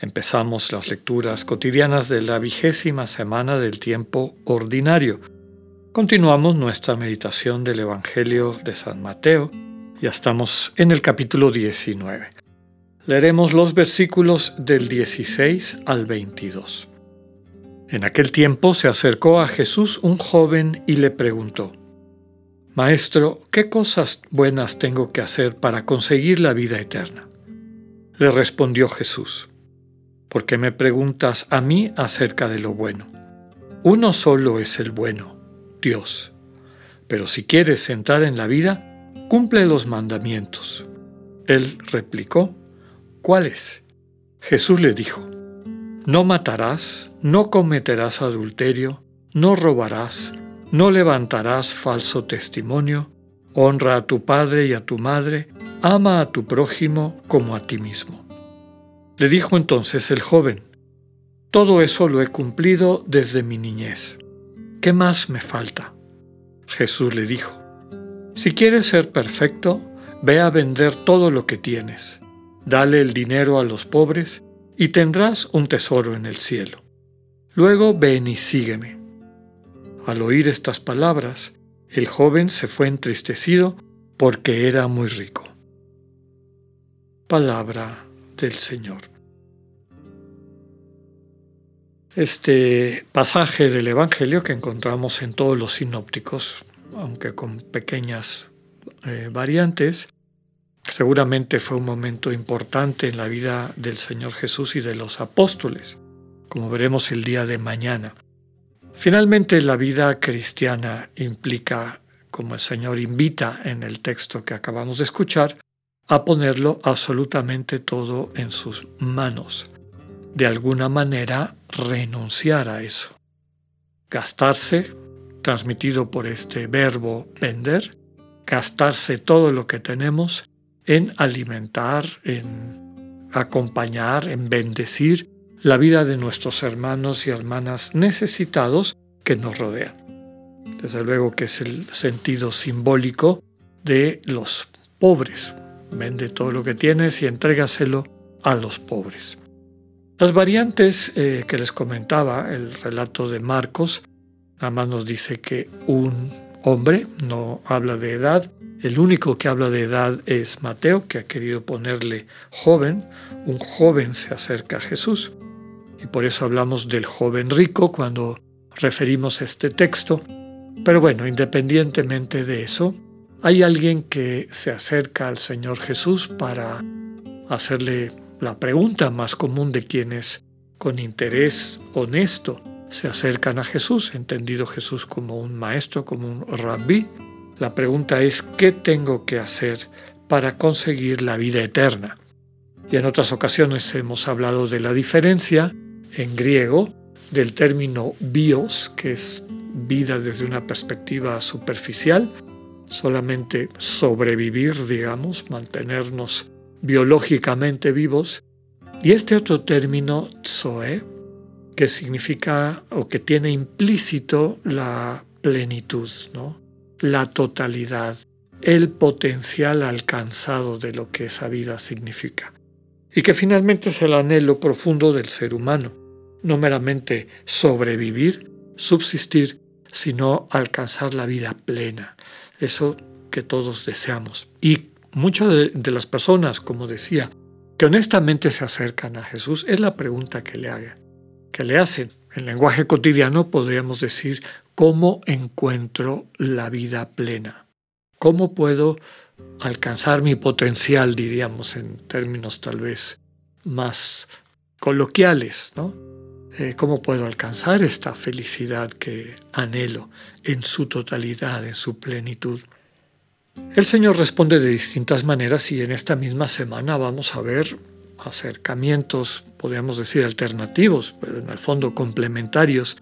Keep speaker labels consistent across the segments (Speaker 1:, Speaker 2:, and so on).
Speaker 1: empezamos las lecturas cotidianas de la vigésima semana del tiempo ordinario. Continuamos nuestra meditación del Evangelio de San Mateo. Ya estamos en el capítulo 19. Leeremos los versículos del 16 al 22. En aquel tiempo se acercó a Jesús un joven y le preguntó, Maestro, ¿qué cosas buenas tengo que hacer para conseguir la vida eterna? Le respondió Jesús, ¿por qué me preguntas a mí acerca de lo bueno? Uno solo es el bueno, Dios. Pero si quieres entrar en la vida, cumple los mandamientos. Él replicó, ¿cuáles? Jesús le dijo, no matarás, no cometerás adulterio, no robarás, no levantarás falso testimonio, honra a tu padre y a tu madre, ama a tu prójimo como a ti mismo. Le dijo entonces el joven, todo eso lo he cumplido desde mi niñez. ¿Qué más me falta? Jesús le dijo, si quieres ser perfecto, ve a vender todo lo que tienes, dale el dinero a los pobres y tendrás un tesoro en el cielo. Luego ven y sígueme. Al oír estas palabras, el joven se fue entristecido porque era muy rico. Palabra del Señor. Este pasaje del Evangelio que encontramos en todos los sinópticos, aunque con pequeñas eh, variantes, Seguramente fue un momento importante en la vida del Señor Jesús y de los apóstoles, como veremos el día de mañana. Finalmente, la vida cristiana implica, como el Señor invita en el texto que acabamos de escuchar, a ponerlo absolutamente todo en sus manos. De alguna manera, renunciar a eso. Gastarse, transmitido por este verbo vender, gastarse todo lo que tenemos en alimentar, en acompañar, en bendecir la vida de nuestros hermanos y hermanas necesitados que nos rodean. Desde luego que es el sentido simbólico de los pobres. Vende todo lo que tienes y entrégaselo a los pobres. Las variantes eh, que les comentaba, el relato de Marcos, nada más nos dice que un hombre, no habla de edad, el único que habla de edad es Mateo, que ha querido ponerle joven. Un joven se acerca a Jesús. Y por eso hablamos del joven rico cuando referimos este texto. Pero bueno, independientemente de eso, hay alguien que se acerca al Señor Jesús para hacerle la pregunta más común de quienes con interés honesto se acercan a Jesús, entendido Jesús como un maestro, como un rabí, la pregunta es, ¿qué tengo que hacer para conseguir la vida eterna? Y en otras ocasiones hemos hablado de la diferencia en griego del término bios, que es vida desde una perspectiva superficial, solamente sobrevivir, digamos, mantenernos biológicamente vivos, y este otro término, zoe, que significa o que tiene implícito la plenitud, ¿no? la totalidad, el potencial alcanzado de lo que esa vida significa. Y que finalmente es el anhelo profundo del ser humano, no meramente sobrevivir, subsistir, sino alcanzar la vida plena, eso que todos deseamos. Y muchas de, las personas, como decía, que honestamente se acercan a Jesús, es la pregunta que le hagan, que le hacen. En lenguaje cotidiano podríamos decir, ¿cómo encuentro la vida plena? ¿Cómo puedo alcanzar mi potencial, diríamos, en términos tal vez más coloquiales, ¿no? Eh, ¿Cómo puedo alcanzar esta felicidad que anhelo en su totalidad, en su plenitud? El Señor responde de distintas maneras y en esta misma semana vamos a ver acercamientos, podríamos decir alternativos, pero en el fondo complementarios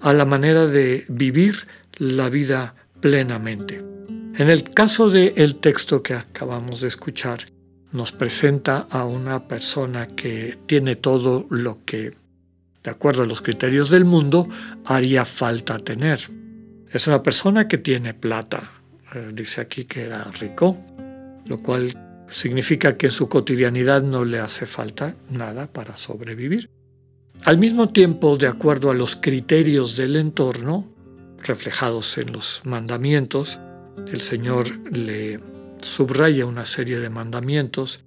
Speaker 1: a la manera de vivir la vida plenamente. En el caso del texto que acabamos de escuchar, nos presenta a una persona que tiene todo lo que, de acuerdo a los criterios del mundo, haría falta tener. Es una persona que tiene plata. Eh, dice aquí que era rico, lo cual significa que en su cotidianidad no le hace falta nada para sobrevivir. Al mismo tiempo, de acuerdo a los criterios del entorno, reflejados en los mandamientos, el Señor le subraya una serie de mandamientos,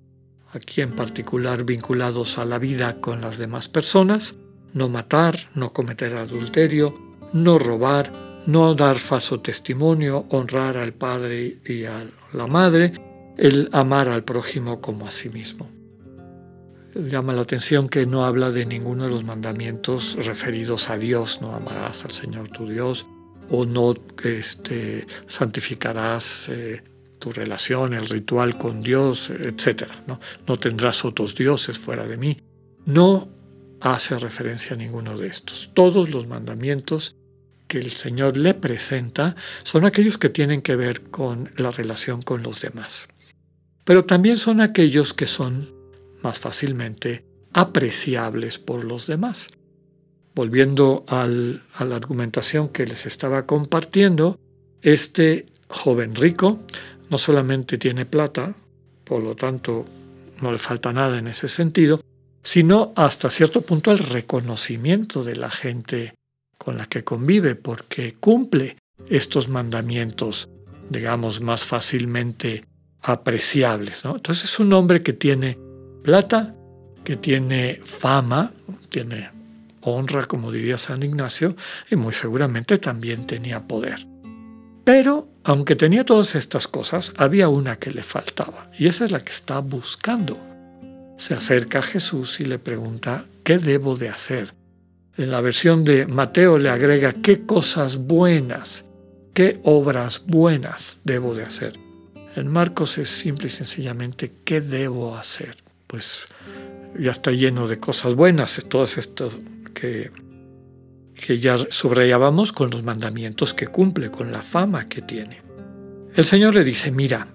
Speaker 1: aquí en particular vinculados a la vida con las demás personas, no matar, no cometer adulterio, no robar, no dar falso testimonio, honrar al padre y a la madre, el amar al prójimo como a sí mismo. Llama la atención que no habla de ninguno de los mandamientos referidos a Dios, no amarás al Señor tu Dios, o no este, santificarás eh, tu relación, el ritual con Dios, etc. ¿no? no tendrás otros dioses fuera de mí. No hace referencia a ninguno de estos. Todos los mandamientos que el Señor le presenta son aquellos que tienen que ver con la relación con los demás. Pero también son aquellos que son más fácilmente apreciables por los demás. Volviendo a la argumentación que les estaba compartiendo, este joven rico no solamente tiene plata, por lo tanto no le falta nada en ese sentido, sino hasta cierto punto el reconocimiento de la gente con la que convive, porque cumple estos mandamientos, digamos, más fácilmente apreciables. Entonces es un hombre que tiene plata, que tiene fama, tiene honra, como diría San Ignacio, y muy seguramente también tenía poder. Pero, aunque tenía todas estas cosas, había una que le faltaba, y esa es la que está buscando. Se acerca a Jesús y le pregunta, ¿qué debo de hacer? En la versión de Mateo le agrega, ¿qué cosas buenas, qué obras buenas debo de hacer? En Marcos es simple y sencillamente, ¿qué debo hacer? Pues ya está lleno de cosas buenas, todas estas que, que ya subrayábamos con los mandamientos que cumple, con la fama que tiene. El Señor le dice, mira,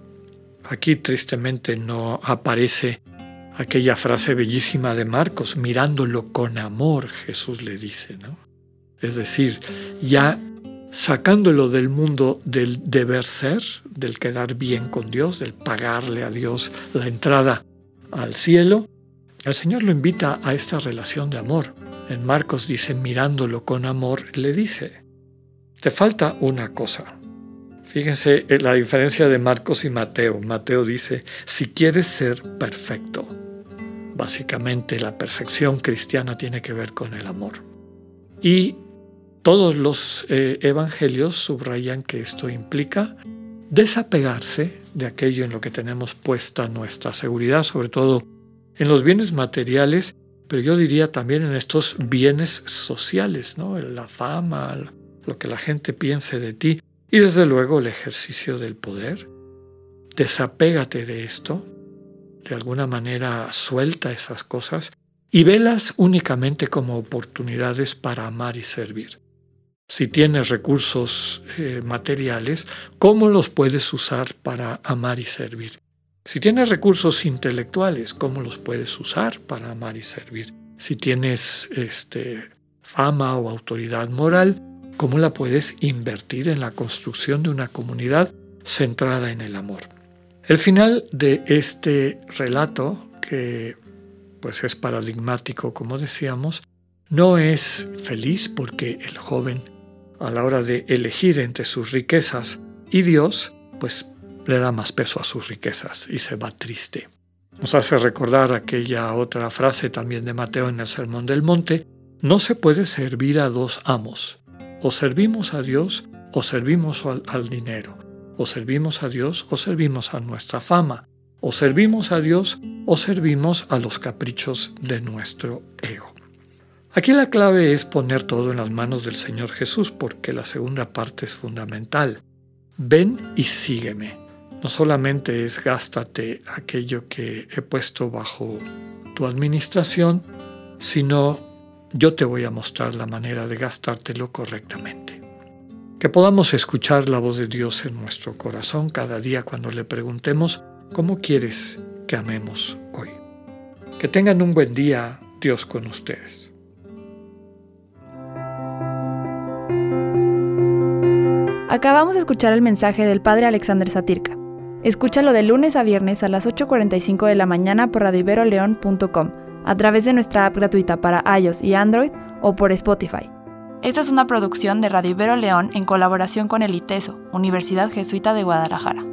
Speaker 1: aquí tristemente no aparece aquella frase bellísima de Marcos, mirándolo con amor, Jesús le dice, ¿no? Es decir, ya sacándolo del mundo del deber ser, del quedar bien con Dios, del pagarle a Dios la entrada al cielo, el Señor lo invita a esta relación de amor. En Marcos dice, mirándolo con amor, le dice, te falta una cosa. Fíjense eh, la diferencia de Marcos y Mateo. Mateo dice, si quieres ser perfecto. Básicamente la perfección cristiana tiene que ver con el amor. Y todos los eh, evangelios subrayan que esto implica desapegarse de aquello en lo que tenemos puesta nuestra seguridad, sobre todo en los bienes materiales pero yo diría también en estos bienes sociales, ¿no? la fama, lo que la gente piense de ti y desde luego el ejercicio del poder. Desapégate de esto, de alguna manera suelta esas cosas y velas únicamente como oportunidades para amar y servir. Si tienes recursos eh, materiales, ¿cómo los puedes usar para amar y servir? Si tienes recursos intelectuales, ¿cómo los puedes usar para amar y servir? Si tienes este, fama o autoridad moral, ¿cómo la puedes invertir en la construcción de una comunidad centrada en el amor? El final de este relato, que pues es paradigmático como decíamos, no es feliz porque el joven a la hora de elegir entre sus riquezas y Dios, pues le da más peso a sus riquezas y se va triste. Nos hace recordar aquella otra frase también de Mateo en el Sermón del Monte, no se puede servir a dos amos, o servimos a Dios o servimos al, al dinero, o servimos a Dios o servimos a nuestra fama, o servimos a Dios o servimos a los caprichos de nuestro ego. Aquí la clave es poner todo en las manos del Señor Jesús porque la segunda parte es fundamental. Ven y sígueme no solamente es gástate aquello que he puesto bajo tu administración, sino yo te voy a mostrar la manera de gastártelo correctamente. Que podamos escuchar la voz de Dios en nuestro corazón cada día cuando le preguntemos, ¿cómo quieres que amemos hoy? Que tengan un buen día, Dios con ustedes.
Speaker 2: Acabamos de escuchar el mensaje del Padre Alexander Satirka. Escúchalo de lunes a viernes a las 8.45 de la mañana por radioiberoleón.com, a través de nuestra app gratuita para iOS y Android o por Spotify. Esta es una producción de Radio Ibero León en colaboración con el ITESO, Universidad Jesuita de Guadalajara.